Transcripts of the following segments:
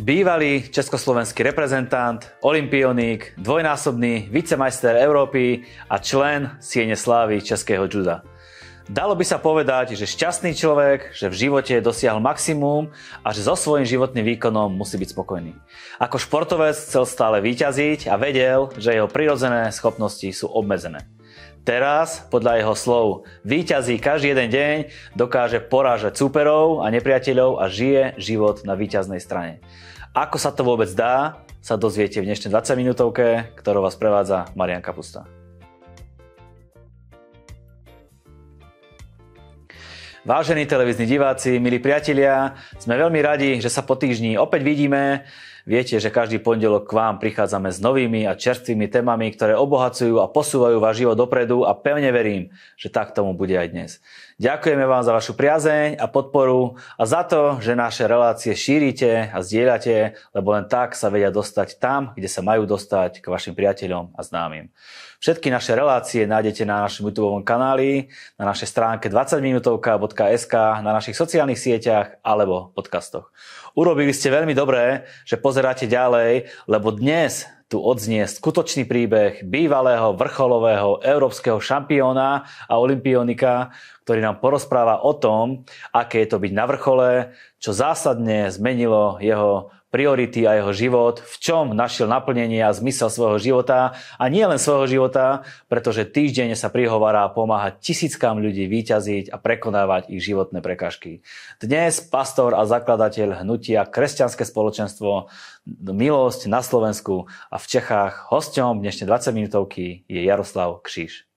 Bývalý československý reprezentant, olimpionik, dvojnásobný vicemajster Európy a člen Siene Slávy Českého juda. Dalo by sa povedať, že šťastný človek, že v živote dosiahol maximum a že so svojím životným výkonom musí byť spokojný. Ako športovec chcel stále vyťaziť a vedel, že jeho prirodzené schopnosti sú obmedzené. Teraz, podľa jeho slov, výťazí každý jeden deň, dokáže porážať súperov a nepriateľov a žije život na výťaznej strane. Ako sa to vôbec dá, sa dozviete v dnešnej 20 minútovke, ktorou vás prevádza Marian Kapusta. Vážení televízni diváci, milí priatelia, sme veľmi radi, že sa po týždni opäť vidíme. Viete, že každý pondelok k vám prichádzame s novými a čerstvými témami, ktoré obohacujú a posúvajú váš život dopredu a pevne verím, že tak tomu bude aj dnes. Ďakujeme vám za vašu priazeň a podporu a za to, že naše relácie šírite a zdieľate, lebo len tak sa vedia dostať tam, kde sa majú dostať k vašim priateľom a známym. Všetky naše relácie nájdete na našom YouTube kanáli, na našej stránke 20minutovka.sk, na našich sociálnych sieťach alebo podcastoch. Urobili ste veľmi dobré, že pozeráte ďalej, lebo dnes tu odznie skutočný príbeh bývalého vrcholového európskeho šampióna a olimpionika, ktorý nám porozpráva o tom, aké je to byť na vrchole, čo zásadne zmenilo jeho priority a jeho život, v čom našiel naplnenie a zmysel svojho života a nie len svojho života, pretože týždenne sa prihovará pomáhať tisíckam ľudí vyťaziť a prekonávať ich životné prekažky. Dnes pastor a zakladateľ hnutia Kresťanské spoločenstvo Milosť na Slovensku a v Čechách hosťom dnešnej 20 minútovky je Jaroslav Kříž.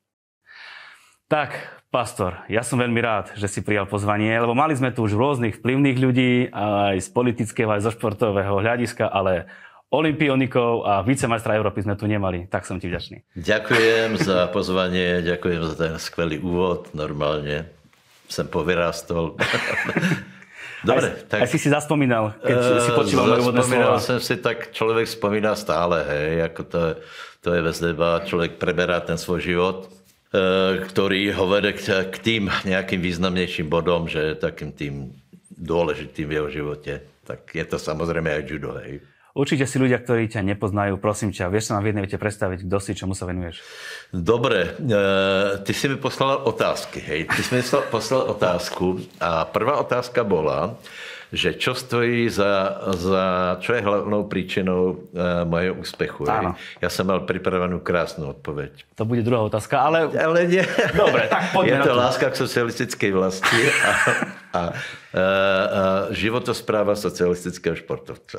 Tak, Pastor, ja som veľmi rád, že si prijal pozvanie, lebo mali sme tu už rôznych vplyvných ľudí, aj z politického, aj zo športového hľadiska, ale olimpionikov a vicemajstra Európy sme tu nemali. Tak som ti vďačný. Ďakujem za pozvanie, ďakujem za ten skvelý úvod. Normálne som povyrastol. Dobre, aj, tak... Aj si si zaspomínal, keď uh, si počíval moje úvodné slova. som si, tak človek spomína stále, hej, ako to je, to je bez neba, človek preberá ten svoj život ktorý ho vede k tým nejakým významnejším bodom, že je takým tým dôležitým v jeho živote. Tak je to samozrejme aj judo, hej. Určite si ľudia, ktorí ťa nepoznajú, prosím ťa, vieš sa nám v jednej vete predstaviť, kto si, čomu sa venuješ? Dobre, e, ty si mi poslal otázky, hej. Ty si mi poslal otázku a prvá otázka bola, že čo stojí za, za čo je hlavnou príčinou uh, mojho úspechu. Áno. Ja som mal pripravenú krásnu odpoveď. To bude druhá otázka, ale... Ale nie. Dobre, tak Je to, to láska k socialistickej vlasti a, a, a, a životospráva socialistického športovca.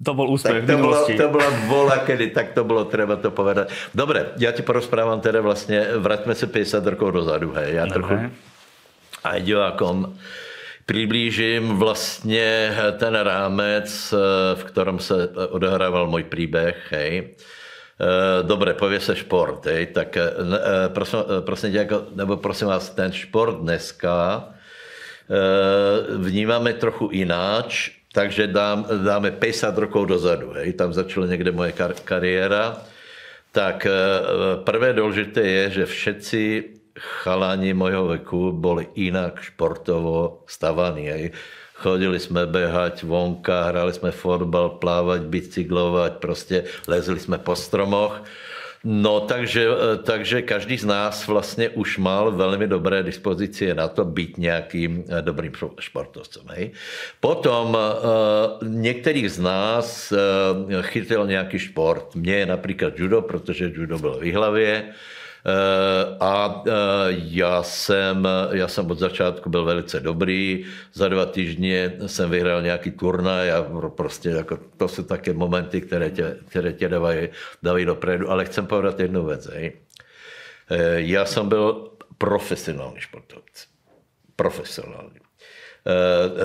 To bol úspech tak to, bolo, to bola vola, kedy tak to bolo treba to povedať. Dobre, ja ti porozprávam teda vlastne, vraťme sa 50 rokov dozadu, hej. Ja trochu aj divákom přiblížím vlastně ten rámec, v kterém se odehrával můj příběh, hej. Dobre, pově se šport, hej, tak prosím, prosím, tě, nebo prosím vás, ten šport dneska vnímáme trochu jináč, takže dám, dáme 50 rokov dozadu, hej, tam začala někde moje kar- kariéra, tak prvé důležité je, že všetci chalani mojho veku boli inak športovo stavaní. Chodili sme behať vonka, hrali sme fotbal, plávať, bicyklovať, prostě lezli jsme po stromoch. No, takže, takže každý z nás vlastně už mal velmi dobré dispozice na to být nějakým dobrým športovcem. Hej. Potom uh, některých z nás chytil nějaký šport. Mně je například judo, protože judo bylo v hlavě. Eh, a eh, já jsem, já jsem od začátku byl velice dobrý. Za dva týdny jsem vyhrál nějaký turnaj a prostě jako, to jsou také momenty, které tě, které tě dávají, dávají dopredu. Ale chcem povedat jednu věc. Hej. Eh, já jsem byl profesionální sportovec. Profesionální.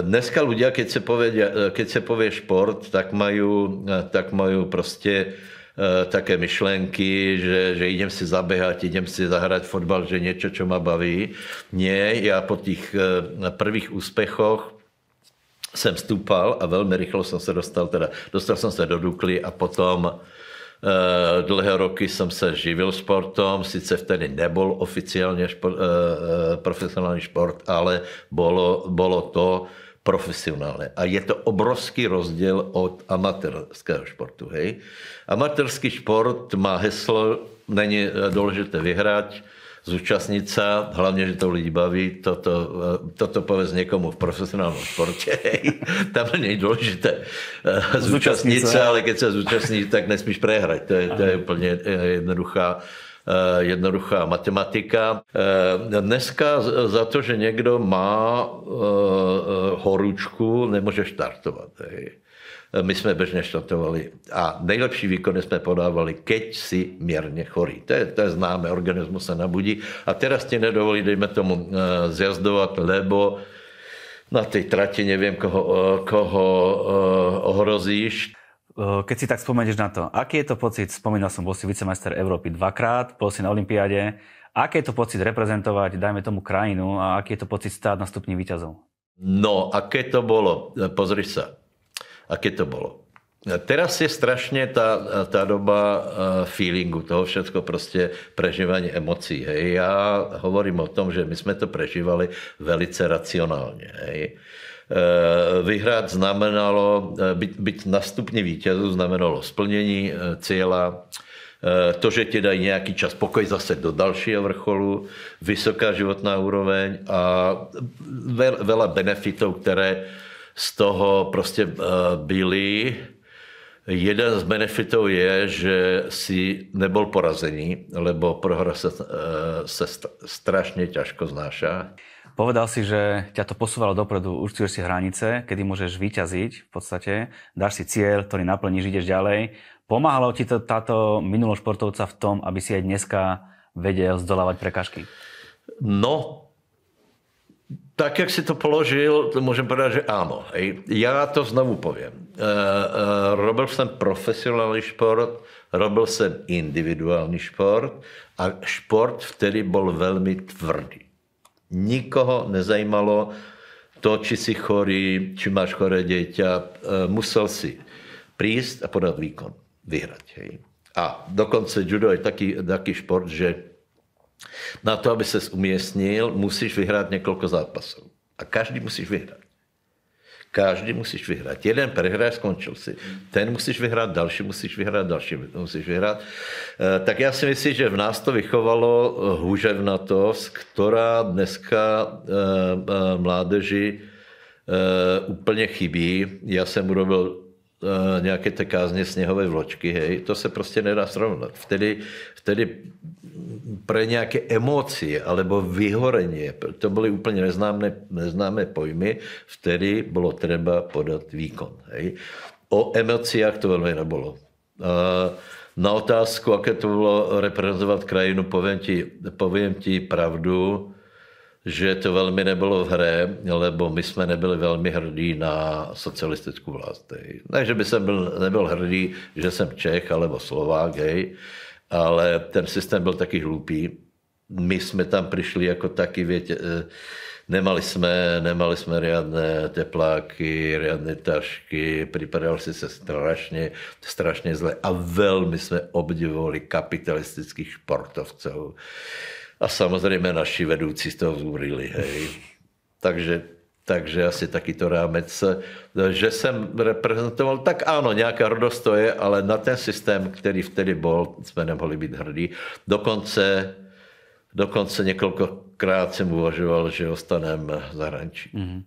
Dneska ľudia, keď se keď se povie šport, tak mají, tak mají prostě Eh, také myšlenky, že, že idem si zabehať, idem si zahrať fotbal, že niečo, čo ma baví. Nie, ja po tých eh, prvých úspechoch jsem stúpal a velmi rychlo jsem se dostal, teda dostal jsem se do Dukly a potom Dlhé roky jsem se živil sportom, sice vtedy nebyl oficiálně šport, profesionální šport, ale bylo to profesionálne. A je to obrovský rozdíl od amatérského športu. Hej? Amatérský šport má heslo, není důležité vyhrát, zúčastnit se, hlavně, že to lidi baví, toto, toto povedz někomu v profesionálním sportě, tam není důležité eh, zúčastnit se, ale když se zúčastníš, tak nesmíš prehrať. To je, to je úplně jednoduchá Eh, jednoduchá matematika. Eh, dneska za to, že někdo má eh, horúčku, nemůže štartovat. My jsme běžně štartovali a nejlepší výkony jsme podávali, keď si měrně chorý. To je, to je známé, organismus se nabudí a teraz ti nedovolí, dejme tomu, zjazdovat, lebo na té trati nevím, koho, koho ohrozíš. Eh, keď si tak spomenieš na to, aký je to pocit, spomínal som, bol si vicemajster Európy dvakrát, bol si na Olympiáde, aký je to pocit reprezentovať, dajme tomu krajinu a aký je to pocit stáť na stupni výťazov? No, aké to bolo, pozri sa, aké to bolo. Teraz je strašně ta, ta doba eh, feelingu, toho všechno prostě prežívání emocí. Hej. Já hovorím o tom, že my jsme to prežívali velice racionálně. Hej. Eh, vyhrát znamenalo, eh, byť, byť na stupni vítězů znamenalo splnění eh, cíla, to, že ti dají nějaký čas pokoj zase do dalšího vrcholu, vysoká životná úroveň a veľa benefitů, které z toho prostě byly. Jeden z benefitů je, že si nebyl porazený, lebo prohra se, se strašně těžko znáša. Povedal si, že ťa to posúvalo dopredu, určuješ si hranice, kedy môžeš vyťaziť v podstate, dáš si cieľ, ktorý naplníš, ideš ďalej. Pomáhalo ti to táto minulo športovca v tom, aby si aj dneska vedel zdolávať prekažky? No, tak, jak si to položil, to můžem povedat, že ano. Já to znovu povím. E, e, robil jsem profesionální šport, robil jsem individuální šport a šport vtedy byl velmi tvrdý. Nikoho nezajímalo to, či si chorý, či máš choré dieťa. E, musel si prísť a podat výkon, vyhrať. Hej. A dokonce judo je taký, taký šport, že na to, aby se umiestnil, musíš vyhrát několik zápasů. A každý musíš vyhrát. Každý musíš vyhrát. Jeden prehráš, skončil si. Ten musíš vyhrát, další musíš vyhrát, další musíš vyhrát. Eh, tak já si myslím, že v nás to vychovalo eh, hůževnatost, která dneska eh, mládeži úplně chybí. Já jsem urobil nějaké té kázně sněhové vločky, hej, to se prostě nedá srovnat. Vtedy, vtedy pre nějaké emocie alebo vyhorenie, to byly úplně neznámé, neznámé pojmy, vtedy bylo třeba podat výkon. Hej. O emociách to velmi nebylo. Na otázku, jaké to bylo reprezentovat krajinu, povím ti, povím ti pravdu, že to velmi nebylo v hře, lebo my jsme nebyli velmi hrdí na socialistickou vlast. Ne, že by jsem byl, nebyl hrdý, že jsem Čech alebo Slovák, hej, ale ten systém byl taky hlupý. My jsme tam přišli jako taky, větě, eh, nemali jsme, nemali jsme riadné tepláky, riadné tašky, připadal si se strašně, strašně zle a velmi jsme obdivovali kapitalistických športovců. A samozřejmě naši vedoucí z toho zúrili, hej. Takže takže asi taky to rámec, že jsem reprezentoval, tak ano, nějaká radost to je, ale na ten systém, který vtedy byl, jsme nemohli být hrdí. Dokonce, dokonce několikrát jsem uvažoval, že ostanem v zahraničí. Mm-hmm.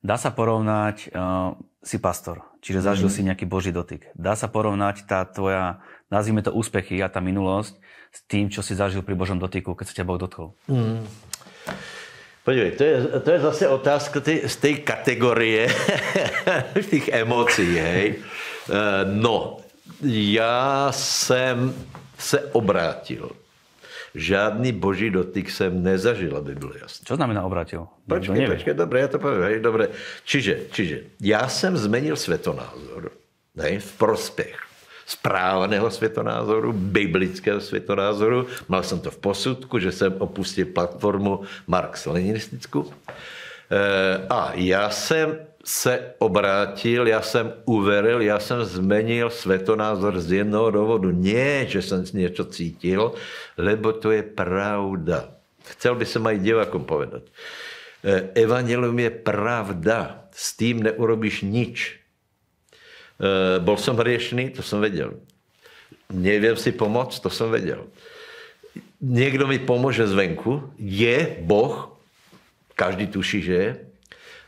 Dá sa porovnať, uh, si pastor, čiže zažil mm-hmm. si nejaký boží dotyk. Dá sa porovnať tá tvoja, nazvime to úspechy a tá minulosť s tým, čo si zažil pri Božom dotyku, keď sa ťa Boh dotkol? Mm. Podívej, to je, to je zase otázka ty, z té kategorie těch emocí, hej. Eh, no, já jsem se obrátil. Žádný boží dotyk jsem nezažil, aby bylo jasné. Co znamená obrátil? Počkej, počkej, dobré, já to povím, hej, dobré. Čiže, čiže, já jsem zmenil světonázor, hej, v prospěch správného světonázoru, biblického světonázoru. Mal jsem to v posudku, že jsem opustil platformu marx-leninistickou. a já jsem se obrátil, já jsem uveril, já jsem zmenil světonázor z jednoho důvodu. Ne, že jsem něco cítil, lebo to je pravda. Chcel by som aj divákom povedať. E, evangelium je pravda. S tým neurobíš nič. E, bol som hriešný, to som vedel. Neviem si pomôcť, to som vedel. Niekto mi pomôže zvenku. Je Boh, každý tuší, že je.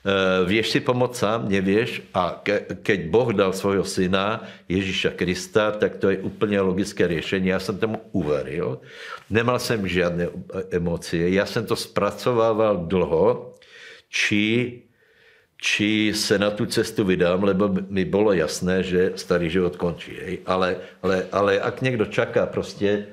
Eh, vieš si pomoct sám, nevieš a ke, keď Boh dal svojho syna Ježíša Krista, tak to je úplně logické řešení. Já jsem tomu uveril. Nemal jsem žádné emócie. Já jsem to zpracovával dlho, či, či se na tu cestu vydám, lebo mi bylo jasné, že starý život končí. Ale, ale, ale ak někdo čaká prostě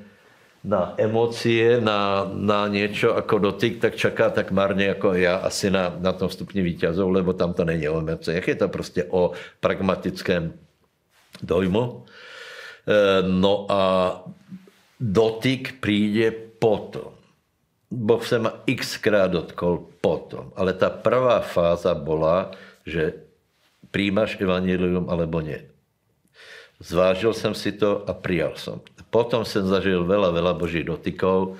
na emócie, na, na něco jako dotyk, tak čaká tak marně jako já asi na, na tom stupni vítězov, lebo tam to není o emocích, je to prostě o pragmatickém dojmu. E, no a dotyk přijde potom. Se ma xkrát dotkol potom. Ale ta prvá fáza byla, že přijímáš evangelium alebo ne. Zvážil jsem si to a přijal jsem. Potom jsem zažil veľa, veľa božích dotykov,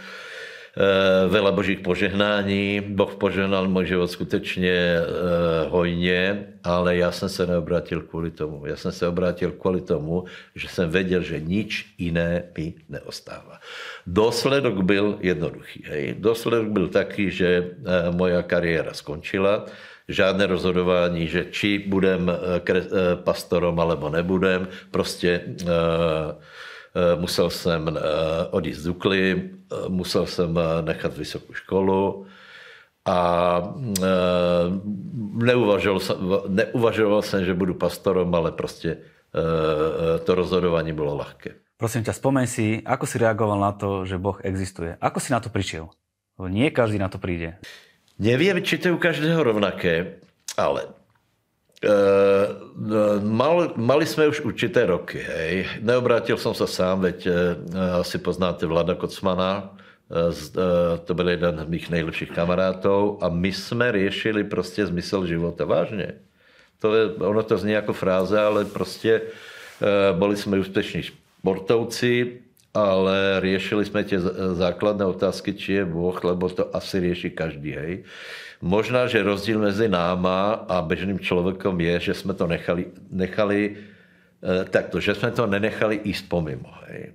eh, veľa božích požehnání. Boh požehnal můj život skutečně eh, hojně, ale já jsem se neobrátil kvůli tomu. Já jsem se obrátil kvůli tomu, že jsem věděl, že nič jiné mi neostává. Dosledok byl jednoduchý. Hej. Dosledok byl taký, že eh, moja kariéra skončila, žádné rozhodování, že či budem pastorom, alebo nebudem. Prostě musel jsem eh, odjít z Dukly, eh, musel jsem nechat vysokou školu a neuvažoval jsem, neuvažoval jsem, že budu pastorem, ale prostě to rozhodování bylo lehké. Prosím ťa, spomeň si, ako si reagoval na to, že Boh existuje. Ako si na to prišiel? Nie každý na to príde. Nevím, či to je u každého rovnaké, ale Eh, mal, mali jsme už určité roky, hej. Neobrátil jsem se sám, veď eh, asi poznáte Vlada Kocmana, eh, to byl jeden z mých nejlepších kamarátů a my jsme řešili prostě zmysel života, vážně. To je, ono to zní jako fráze, ale prostě byli jsme úspěšní sportovci, ale řešili jsme tě základné otázky, či je Boh, lebo to asi řeší každý, hej. Možná, že rozdíl mezi náma a běžným člověkem je, že jsme to nechali, nechali eh, takto, že jsme to nenechali jíst pomimo. Hej.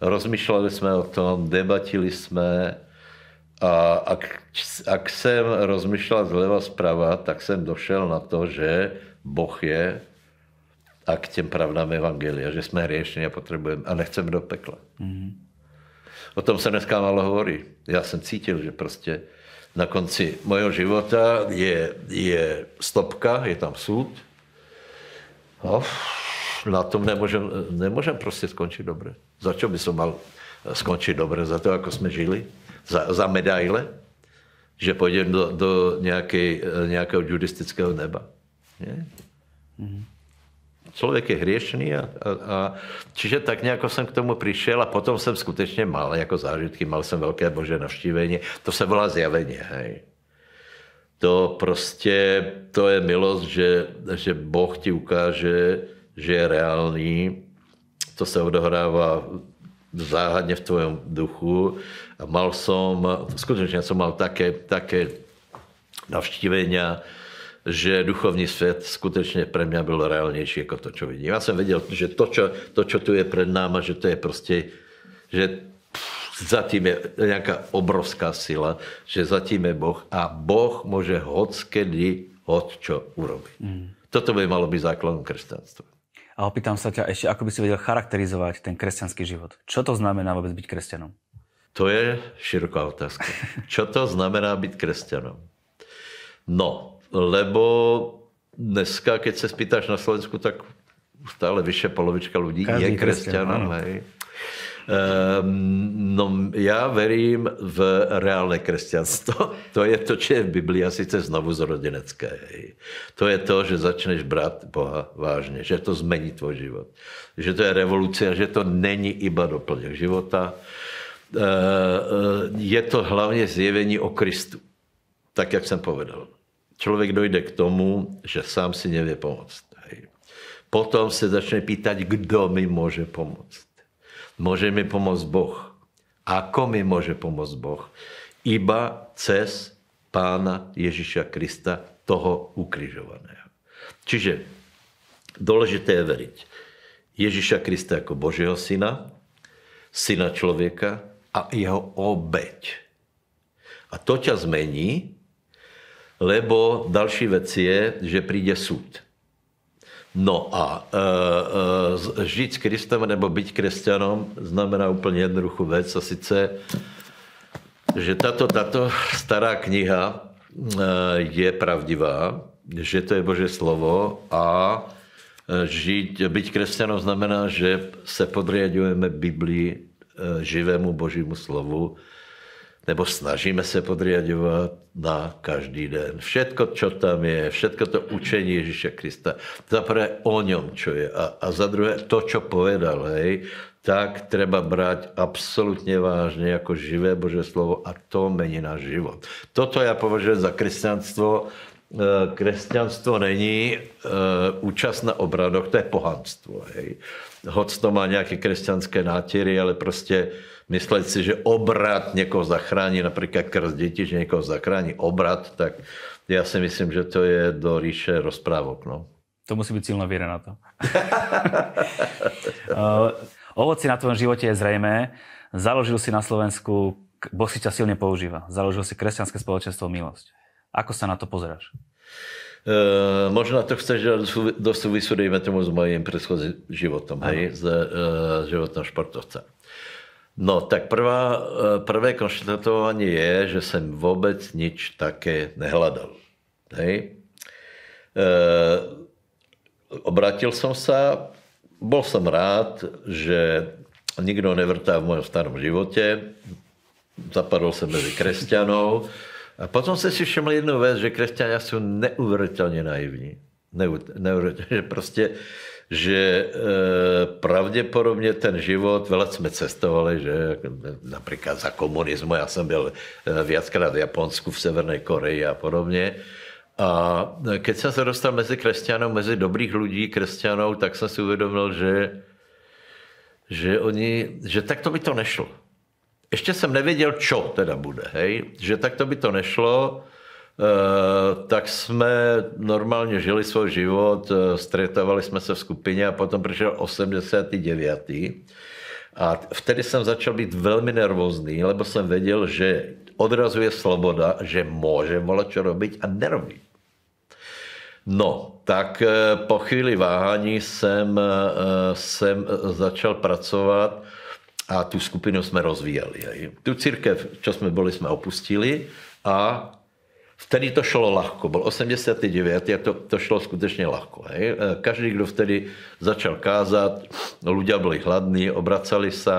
Rozmýšleli jsme o tom, debatili jsme a ak, ak jsem rozmýšlel zleva zprava, tak jsem došel na to, že Boh je a k těm pravdám Evangelia, že jsme hriešní a potřebujeme a nechceme do pekla. Mm-hmm. O tom se dneska málo hovorí. Já jsem cítil, že prostě na konci mojho života je, je stopka, je tam súd. No, na tom nemůžem, nemůžem prostě skončit dobře. Za čo by som mal skončit dobře? Za to, jako jsme žili? Za, za medaile? Že půjdem do, do nějaké, nějakého judistického neba? Nie? Mm-hmm. Člověk je hriešný a, a, a čiže tak nějak jsem k tomu přišel a potom jsem skutečně mal jako zážitky, mal jsem velké bože navštívení, to se volá zjavení, hej. To prostě, to je milost, že, že Boh ti ukáže, že je reálný, to se odohrává záhadně v tvojom duchu. A mal som, skutečně jsem mal také, také navštívení že duchovní svět skutečně pro mě byl reálnější jako to, co vidím. Já jsem věděl, že to, co, to, co tu je před náma, že to je prostě, že zatím je nějaká obrovská sila, že zatím je Boh a Boh může hockedy hod čo urobit. Mm. Toto by malo být základem křesťanstva. A opýtam sa ťa ešte, ako by si vedel charakterizovať ten kresťanský život. Čo to znamená vôbec byť kresťanom? To je široká otázka. Čo to znamená být kresťanom? No, lebo dneska, keď se spýtáš na Slovensku, tak stále vyšší polovička lidí je křesťanom. Um, no, já verím v reálné křesťanstvo. To je to, co je v Biblii a sice znovu zrodenecké. To je to, že začneš brát Boha vážně, že to zmení tvůj život. Že to je revoluce že to není iba doplněk života. Uh, je to hlavně zjevení o Kristu. Tak, jak jsem povedal člověk dojde k tomu, že sám si nevě pomoct. Potom se začne pýtať, kdo mi může pomoct. Může mi pomoct Boh. Ako mi může pomoct Boh? Iba cez pána Ježíša Krista, toho ukrižovaného. Čiže důležité je veriť. Ježíša Krista jako Božího syna, syna člověka a jeho obeď. A to ťa zmení, lebo další věc je, že přijde soud. No a e, e, žít s Kristem nebo být křesťanom znamená úplně jednoduchou věc a sice, že tato, tato stará kniha e, je pravdivá, že to je Bože slovo a e, žít, být křesťanom znamená, že se podriadujeme Biblii, e, živému Božímu slovu, nebo snažíme se podriadovat na každý den. Všetko, co tam je, všetko to učení Ježíše Krista, za prvé o něm, čo je, a, a za druhé to, čo povedal, hej, tak treba brát absolutně vážně jako živé Bože slovo a to mení náš život. Toto já považuji za křesťanstvo. E, křesťanstvo není uh, účast na obradoch, to je pohanstvo. Hej. Hoď to má nějaké křesťanské nátěry, ale prostě myslet si, že obrat někoho zachrání, například krz děti, že někoho zachrání obrat, tak já si myslím, že to je do ríše rozprávok. No. To musí být silná věra na to. uh, ovoci na tvojom životě je zřejmé. Založil si na Slovensku, Boh si ťa silně používa. Založil si kresťanské spoločenstvo Milosť. Ako sa na to pozeráš? Uh, možná to chceš do súvisu, dejme tomu, s mojím předchozím životom, hej, s uh, životom športovca. No, tak prvá, eh, prvé konštatování je, že jsem vůbec nič také nehledal. Hej. E, obratil jsem se, byl jsem rád, že nikdo nevrtá v mojom starom životě, zapadl jsem mezi křesťanou a potom se si všiml jednu věc, že křesťania jsou neuvěřitelně naivní. Neuvěřitelně, že prostě že e, pravděpodobně ten život, veľa jsme cestovali, že například za komunismu, já jsem byl e, viackrát v Japonsku, v Severné Koreji a podobně. A keď jsem se dostal mezi křesťanou, mezi dobrých lidí křesťanou, tak jsem si uvědomil, že, že, oni, že takto by to nešlo. Ještě jsem nevěděl, čo teda bude, hej? že takto by to nešlo, Eh, tak jsme normálně žili svůj život, eh, stretávali jsme se v skupině a potom přišel 89. A vtedy jsem začal být velmi nervózní, lebo jsem věděl, že odrazuje sloboda, že může volat čo robiť a nerobí. No, tak eh, po chvíli váhání jsem, jsem začal pracovat a tu skupinu jsme rozvíjeli. Tu církev, čo jsme byli, jsme opustili a Vtedy to šlo lahko, byl 89 a to, to šlo skutečně lahko. Hej. E, každý, kdo vtedy začal kázat, lidé byli hladní, obracali se,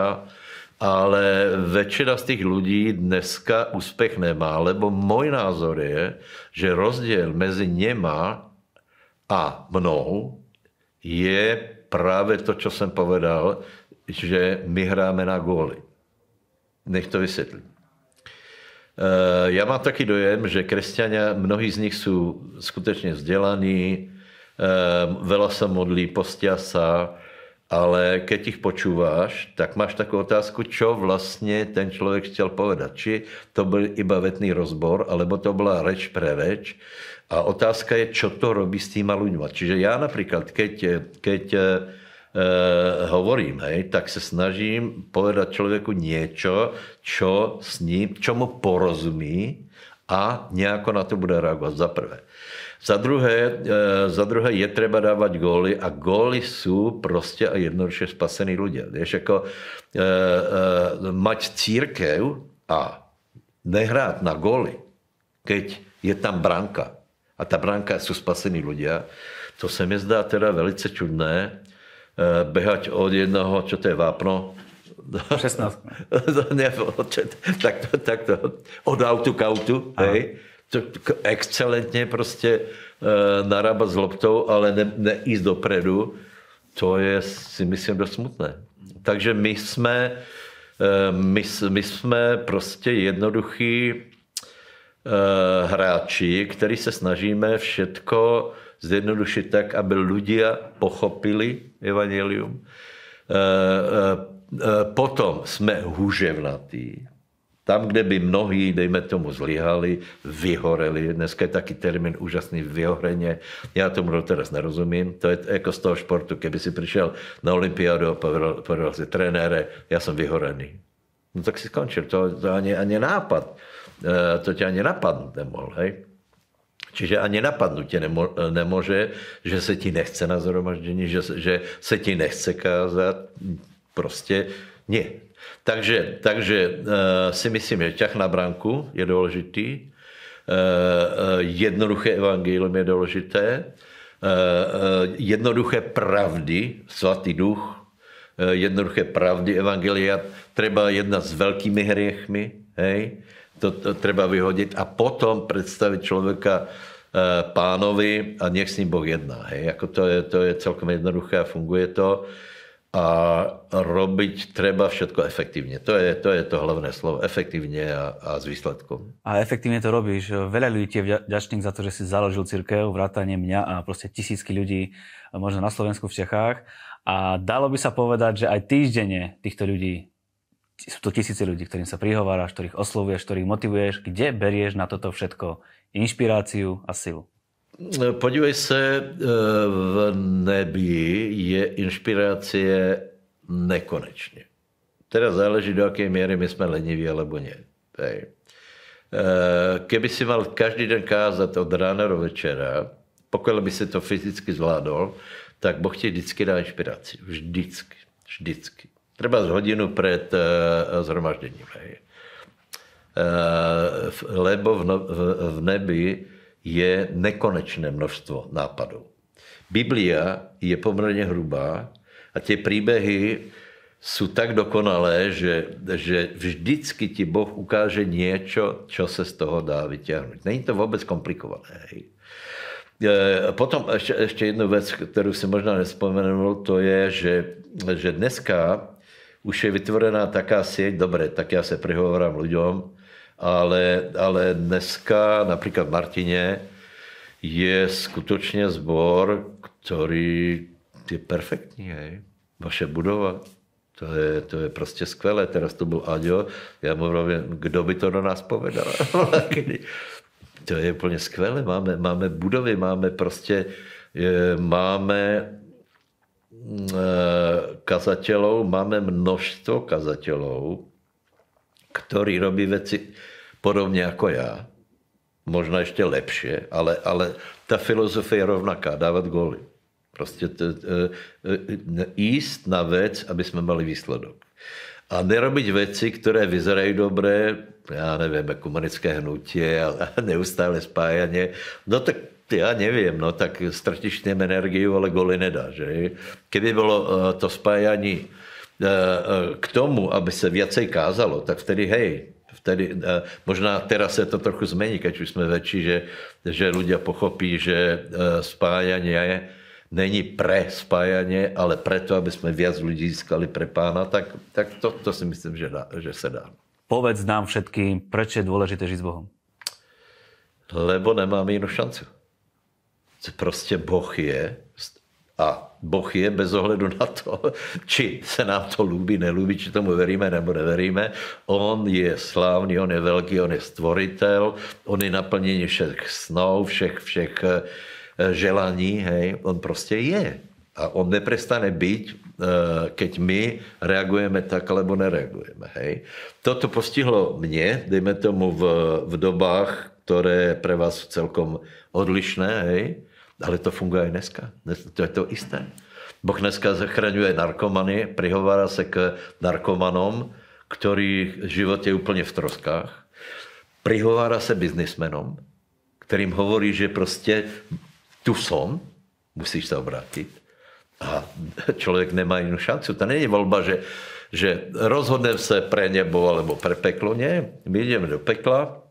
ale většina z těch lidí dneska úspěch nemá, lebo můj názor je, že rozdíl mezi něma a mnou je právě to, co jsem povedal, že my hráme na góly. Nech to vysvětlím. Eh, já mám taky dojem, že křesťania, mnohí z nich jsou skutečně vzdělaní, eh, veľa se modlí, postia sa, ale keď ich počúváš, tak máš takovou otázku, čo vlastně ten člověk chtěl povedat. Či to byl iba vetný rozbor, alebo to byla reč pre reč. A otázka je, čo to robí s týma ľuďma. Čiže já například, keď, keď uh, hovorím, hej, tak se snažím povedat člověku něco, čo s ním, čo mu porozumí a nějako na to bude reagovat za prvé. Za druhé, uh, za druhé je třeba dávat góly a góly jsou prostě a jednoduše spasený lidé. Víš, jako uh, uh, mať církev a nehrát na góly, keď je tam branka a ta branka jsou spasení lidé, to se mi zdá teda velice čudné, Eh, behať od jednoho, čo to je vápno, 16. tak, to, tak to, od autu k autu, hej, to, excelentně prostě uh, narábat s loptou, ale ne, nejíst dopredu, to je si myslím dost smutné. Takže my jsme, uh, my, my jsme prostě jednoduchý, hráči, který se snažíme všetko zjednodušit tak, aby ľudia pochopili evangelium. Potom jsme huževnatí, tam, kde by mnohí, dejme tomu, zlyhali, vyhoreli. Dneska je taký termín úžasný vyhoreně. Já tomu teraz nerozumím. To je jako z toho športu. Keby si přišel na olympiádu a povedal, povedal si, trenére, já jsem vyhorený. No tak si skončil. To, to ani, ani nápad. To tě ani napadnout nemohl, hej? Čiže ani napadnout tě nemo, nemůže, že se ti nechce na zhromaždění, že, že se ti nechce kázat. Prostě nie. Takže, takže uh, si myslím, že ťah na branku je důležitý, uh, jednoduché evangelium je důležité, jednoduché pravdy, svatý duch, jednoduché pravdy evangelia, treba jednat s velkými hriechmi, hej, to, to treba vyhodit a potom představit člověka pánovi a nech s ním Boh jedná. Hej. Jako to, je, to je celkom jednoduché a funguje to a robiť treba všetko efektívne. To je to, je to hlavné slovo. Efektívne a, a s výsledkom. A efektívne to robíš. Veľa ľudí je vďačných za to, že si založil církev, vrátane mňa a proste tisícky ľudí, možno na Slovensku, v Čechách. A dalo by sa povedať, že aj týždenne týchto ľudí, sú to tisíce ľudí, ktorým sa prihováraš, ktorých oslovuješ, ktorých motivuješ, kde berieš na toto všetko inšpiráciu a silu? Podívej se, eh, v nebi je inšpirácie nekonečně. Teda záleží, do jaké míry my jsme leniví, alebo ne. Hej. Eh, keby si mal každý den kázat od rána do večera, pokud by si to fyzicky zvládol, tak Boh ti vždycky dá inspiraci. Vždycky. Vždycky. Třeba z hodinu před zhromažděním. Hej. Uh, lebo v, no, v, nebi je nekonečné množstvo nápadů. Biblia je poměrně hrubá a ty příběhy jsou tak dokonalé, že, že vždycky ti Boh ukáže něco, co se z toho dá vyťahnout. Není to vůbec komplikované. Hej. E, potom ještě, ještě jednu věc, kterou si možná nespomenul, to je, že, že dneska už je vytvorená taká sieť, dobré, tak já se prihovorám lidem, ale, ale dneska například v Martině je skutečně zbor, který je perfektní. Hej. Vaše budova, to je, to je prostě skvělé. Teraz to byl Aďo, já mu rovně, kdo by to do nás povedal. to je úplně skvělé. Máme, máme budovy, máme prostě, je, máme mm, e, kazatelů, máme množstvo kazatelů, který robí věci podobně jako já. Možná ještě lepší, ale, ale ta filozofie je rovnaká, dávat góly. Prostě t, t, t, jíst na věc, aby jsme mali výsledok. A nerobit věci, které vyzerají dobré, já nevím, ekumenické hnutí a neustále spájaně. No tak já nevím, no tak ztratíš tím energii, ale goly nedá, že? Kdyby bylo eh, to spájání eh, eh, k tomu, aby se věcej kázalo, tak vtedy hej, vtedy, možná teraz se to trochu změní, keď už jsme větší, že, že ľudia pochopí, že spájanie je, není pre spájanie, ale preto, aby jsme viac lidí získali pre pána, tak, tak to, to si myslím, že, dá, že se dá. Povedz nám všetkým, proč je důležité žít s Bohem. Lebo nemáme jinou šancu. Prostě Boh je a Boh je bez ohledu na to, či se nám to líbí, nelíbí, či tomu veríme nebo neveríme. On je slávný, on je velký, on je stvoritel, on je naplnění všech snov, všech, všech eh, želaní, hej. On prostě je. A on neprestane být, eh, keď my reagujeme tak, alebo nereagujeme. Hej. Toto postihlo mě, dejme tomu v, v dobách, které pre vás celkom odlišné, hej ale to funguje i dneska. To je to isté. Boh dneska zachraňuje narkomany, prihovára se k narkomanom, který život je úplně v troskách. Prihovára se biznismenom, kterým hovorí, že prostě tu som, musíš se obrátit. A člověk nemá jinou šancu. To není volba, že, že rozhodneme se pre nebo alebo pre peklo. Ne, my jdeme do pekla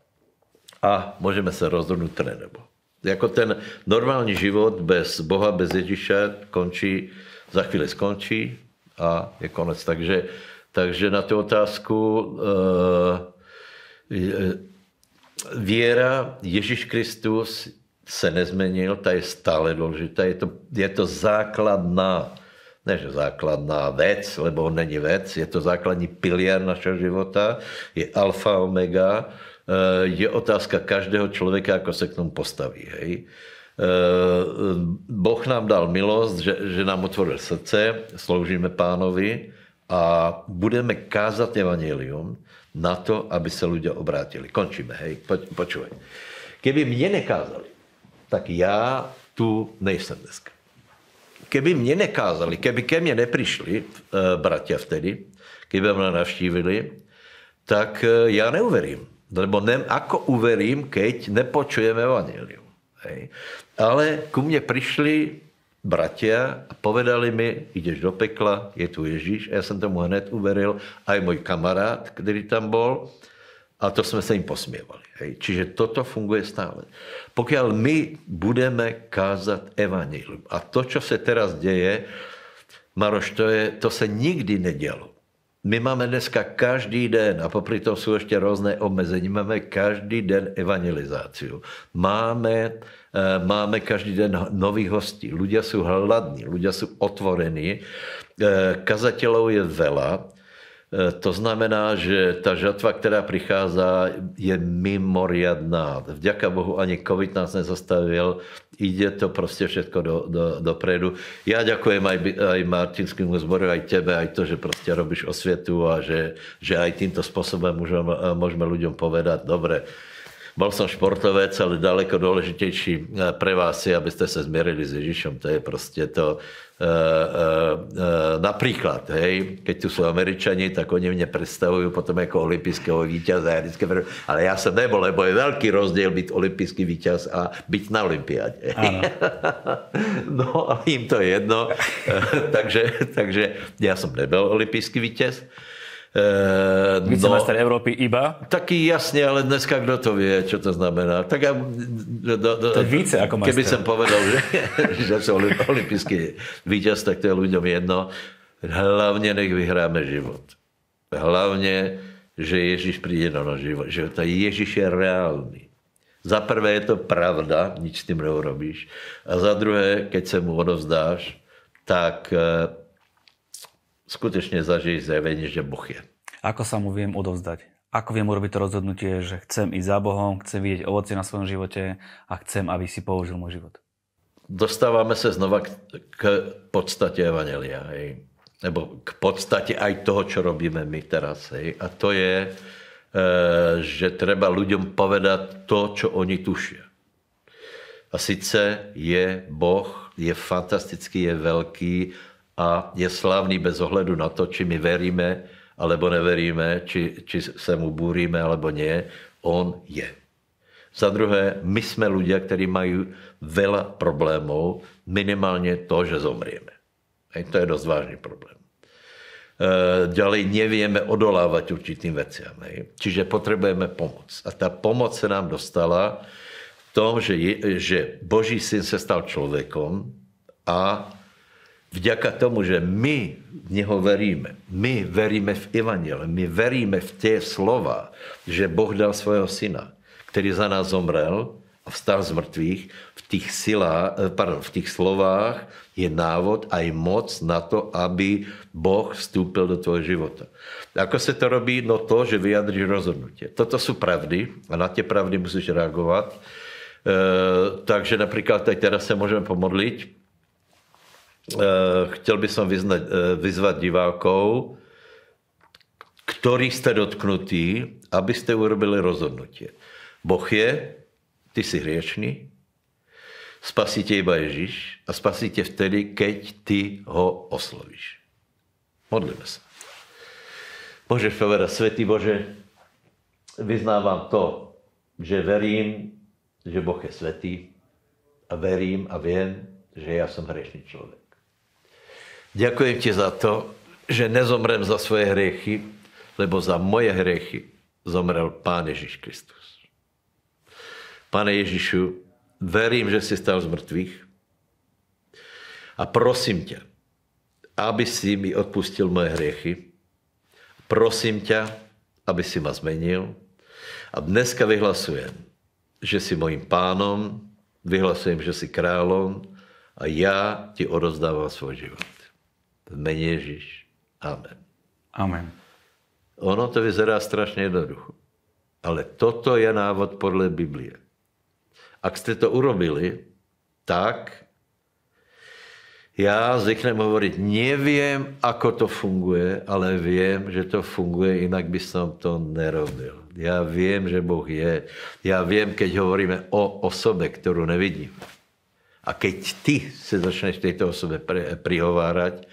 a můžeme se rozhodnout pre nebo. Jako ten normální život bez Boha, bez Ježíše končí, za chvíli skončí a je konec. Takže, takže na tu otázku uh, Věra Ježíš Kristus se nezměnil, ta je stále důležitá, je to, je to základná, ne že základná věc, lebo není věc, je to základní pilier našeho života, je alfa, omega, eh, je otázka každého člověka, jako se k tomu postaví. Hej. Eh, boh nám dal milost, že, že nám otvoril srdce, sloužíme pánovi a budeme kázat evangelium na to, aby se lidé obrátili. Končíme, hej, počúvaj. Keby mě nekázali, tak já tu nejsem dneska. Keby mě nekázali, keby ke mně neprišli uh, bratia vtedy, keby mě navštívili, tak uh, já neuverím. Lebo ne, ako uverím, keď nepočujeme evangelium. Hej. Ale ku mně přišli bratia a povedali mi, jdeš do pekla, je tu Ježíš. A já jsem tomu hned uveril, aj můj kamarád, který tam byl. A to jsme se jim posměvali. Hej. Čiže toto funguje stále. Pokud my budeme kázat evangelium a to, co se teraz děje, Maroš, to, je, to se nikdy nedělo. My máme dneska každý den, a popri tom jsou ještě různé omezení, máme každý den evangelizaci. Máme, eh, máme každý den nových hostí. Ľudia jsou hladní, ľudia jsou otvorení. Eh, kazatelů je vela to znamená, že ta žatva, která přichází, je mimoriadná. Vďaka Bohu ani COVID nás nezastavil, ide to prostě všechno do, do, dopredu. Já děkuji aj, aj Martinskému zboru, aj tebe, aj to, že prostě robíš osvětu a že, že aj tímto způsobem můžeme, můžeme lidem povedat, dobre, Bol som športovec, ale daleko dôležitejší eh, pre vás je, abyste se zmierili s Ježíšom. To je prostě to, uh, uh, uh, například, hej, keď tu jsou Američani, tak oni mě představují potom jako olympijského vítěze. Já vždycky, ale já jsem nebyl, lebo je velký rozdíl být olympijský vítěz a být na olympiádě. no a jim to je jedno. takže, takže já jsem nebyl olympijský vítěz. Uh, Vicemajster no, Evropy iba? Taky jasně, ale dneska kdo to ví, co to znamená. Tak já, do, do, to je více jako majster. Keby jsem povedal, že, že jsem olympijský vítěz, tak to je lidem jedno. Hlavně nech vyhráme život. Hlavně, že Ježíš přijde náš život. Že ta Ježíš je reálný. Za prvé je to pravda, nič s tím neurobíš. A za druhé, keď se mu odovzdáš, tak skutečně zažij zjavení, že Boh je. Ako sa mu viem odovzdať? Ako viem urobiť to rozhodnutie, že chcem ísť za Bohom, chcem vidieť ovoci na svojom živote a chcem, aby si použil môj život? Dostáváme se znova k, k podstatě Evangelia. Hej. Nebo k podstatě aj toho, čo robíme my teraz. Hej. A to je, e, že treba ľuďom povedať to, čo oni tušia. A sice je Boh, je fantastický, je velký a je slavný bez ohledu na to, či my veríme, alebo neveríme, či, či se mu búríme, alebo nie. On je. Za druhé, my jsme ľudia, kteří mají veľa problémov, minimálně to, že zomrieme. Hej, to je dost vážný problém. E, ďalej nevieme odolávat určitým veciam. Čiže potřebujeme pomoc. A ta pomoc se nám dostala v tom, že, je, že Boží syn se stal člověkom a vďaka tomu, že my v něho veríme, my veríme v Evangel, my veríme v tě slova, že Boh dal svého syna, který za nás zomrel a vstal z mrtvých, v těch, silách, pardon, v těch slovách je návod a i moc na to, aby Boh vstoupil do tvého života. Ako se to robí? No to, že vyjadříš rozhodnutí. Toto jsou pravdy a na tě pravdy musíš reagovat. E, takže například teď teda se můžeme pomodlit Eh, chtěl bych vyznať, eh, vyzvat divákov, ktorí jste dotknutí, abyste urobili rozhodnutí. Boh je, ty jsi hriešný, spasí tě iba Ježíš a spasí tě vtedy, keď ty ho oslovíš. Modlíme se. Bože Favera, Světý Bože, vyznávám to, že verím, že Boh je světý a verím a vím, že já jsem hriešný člověk. Děkuji ti za to, že nezomrem za svoje hriechy, lebo za moje hriechy zomrel Pán Ježíš Kristus. Pane Ježíšu, verím, že jsi stal z mrtvých a prosím tě, aby si mi odpustil moje hriechy. Prosím tě, aby si ma zmenil. A dneska vyhlasujem, že si mojím pánom, vyhlasujem, že si kráľom a ja ti odozdávam svoj život. V mene Ježiš. Amen. Amen. Ono to vyzerá strašně jednoducho. Ale toto je návod podle Biblie. Ak jste to urobili, tak já zvyknem hovoriť, nevím, ako to funguje, ale vím, že to funguje, jinak by som to nerobil. Já vím, že Boh je. Já vím, keď hovoríme o osobe, kterou nevidím. A keď ty se začneš této osobe prihovárať,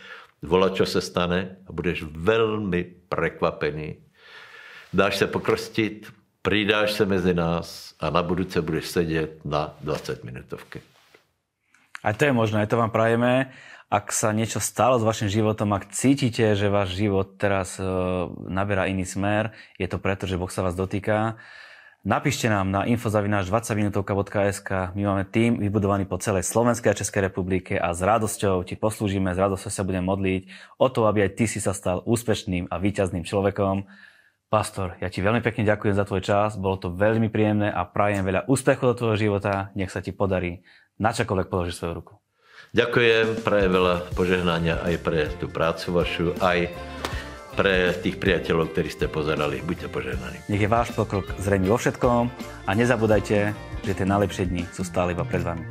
vola, čo se stane a budeš velmi prekvapený. Dáš se pokrstit, přidáš se mezi nás a na budúce budeš sedět na 20 minutovky. A to je možné, to vám prajeme. Ak sa niečo stalo s vašim životom, ak cítite, že váš život teraz uh, naberá iný smer, je to preto, že Boh sa vás dotýka. Napíšte nám na infozavináč 20minutovka.sk. My máme tým vybudovaný po celej Slovenskej a Českej republike a s radosťou ti poslúžime, s radosťou sa budem modliť o to, aby aj ty si sa stal úspešným a víťazným človekom. Pastor, ja ti veľmi pekne ďakujem za tvoj čas, bolo to veľmi príjemné a prajem veľa úspechov do tvojho života, nech sa ti podarí na čokoľvek položiť svoju ruku. Ďakujem, prajem veľa požehnania aj pre tú prácu vašu, aj pre tých priateľov, ktorí ste pozerali. Buďte požehnaní. Nech je váš pokrok zrejmý vo všetkom a nezabúdajte, že tie najlepšie dni sú stále iba pred vami.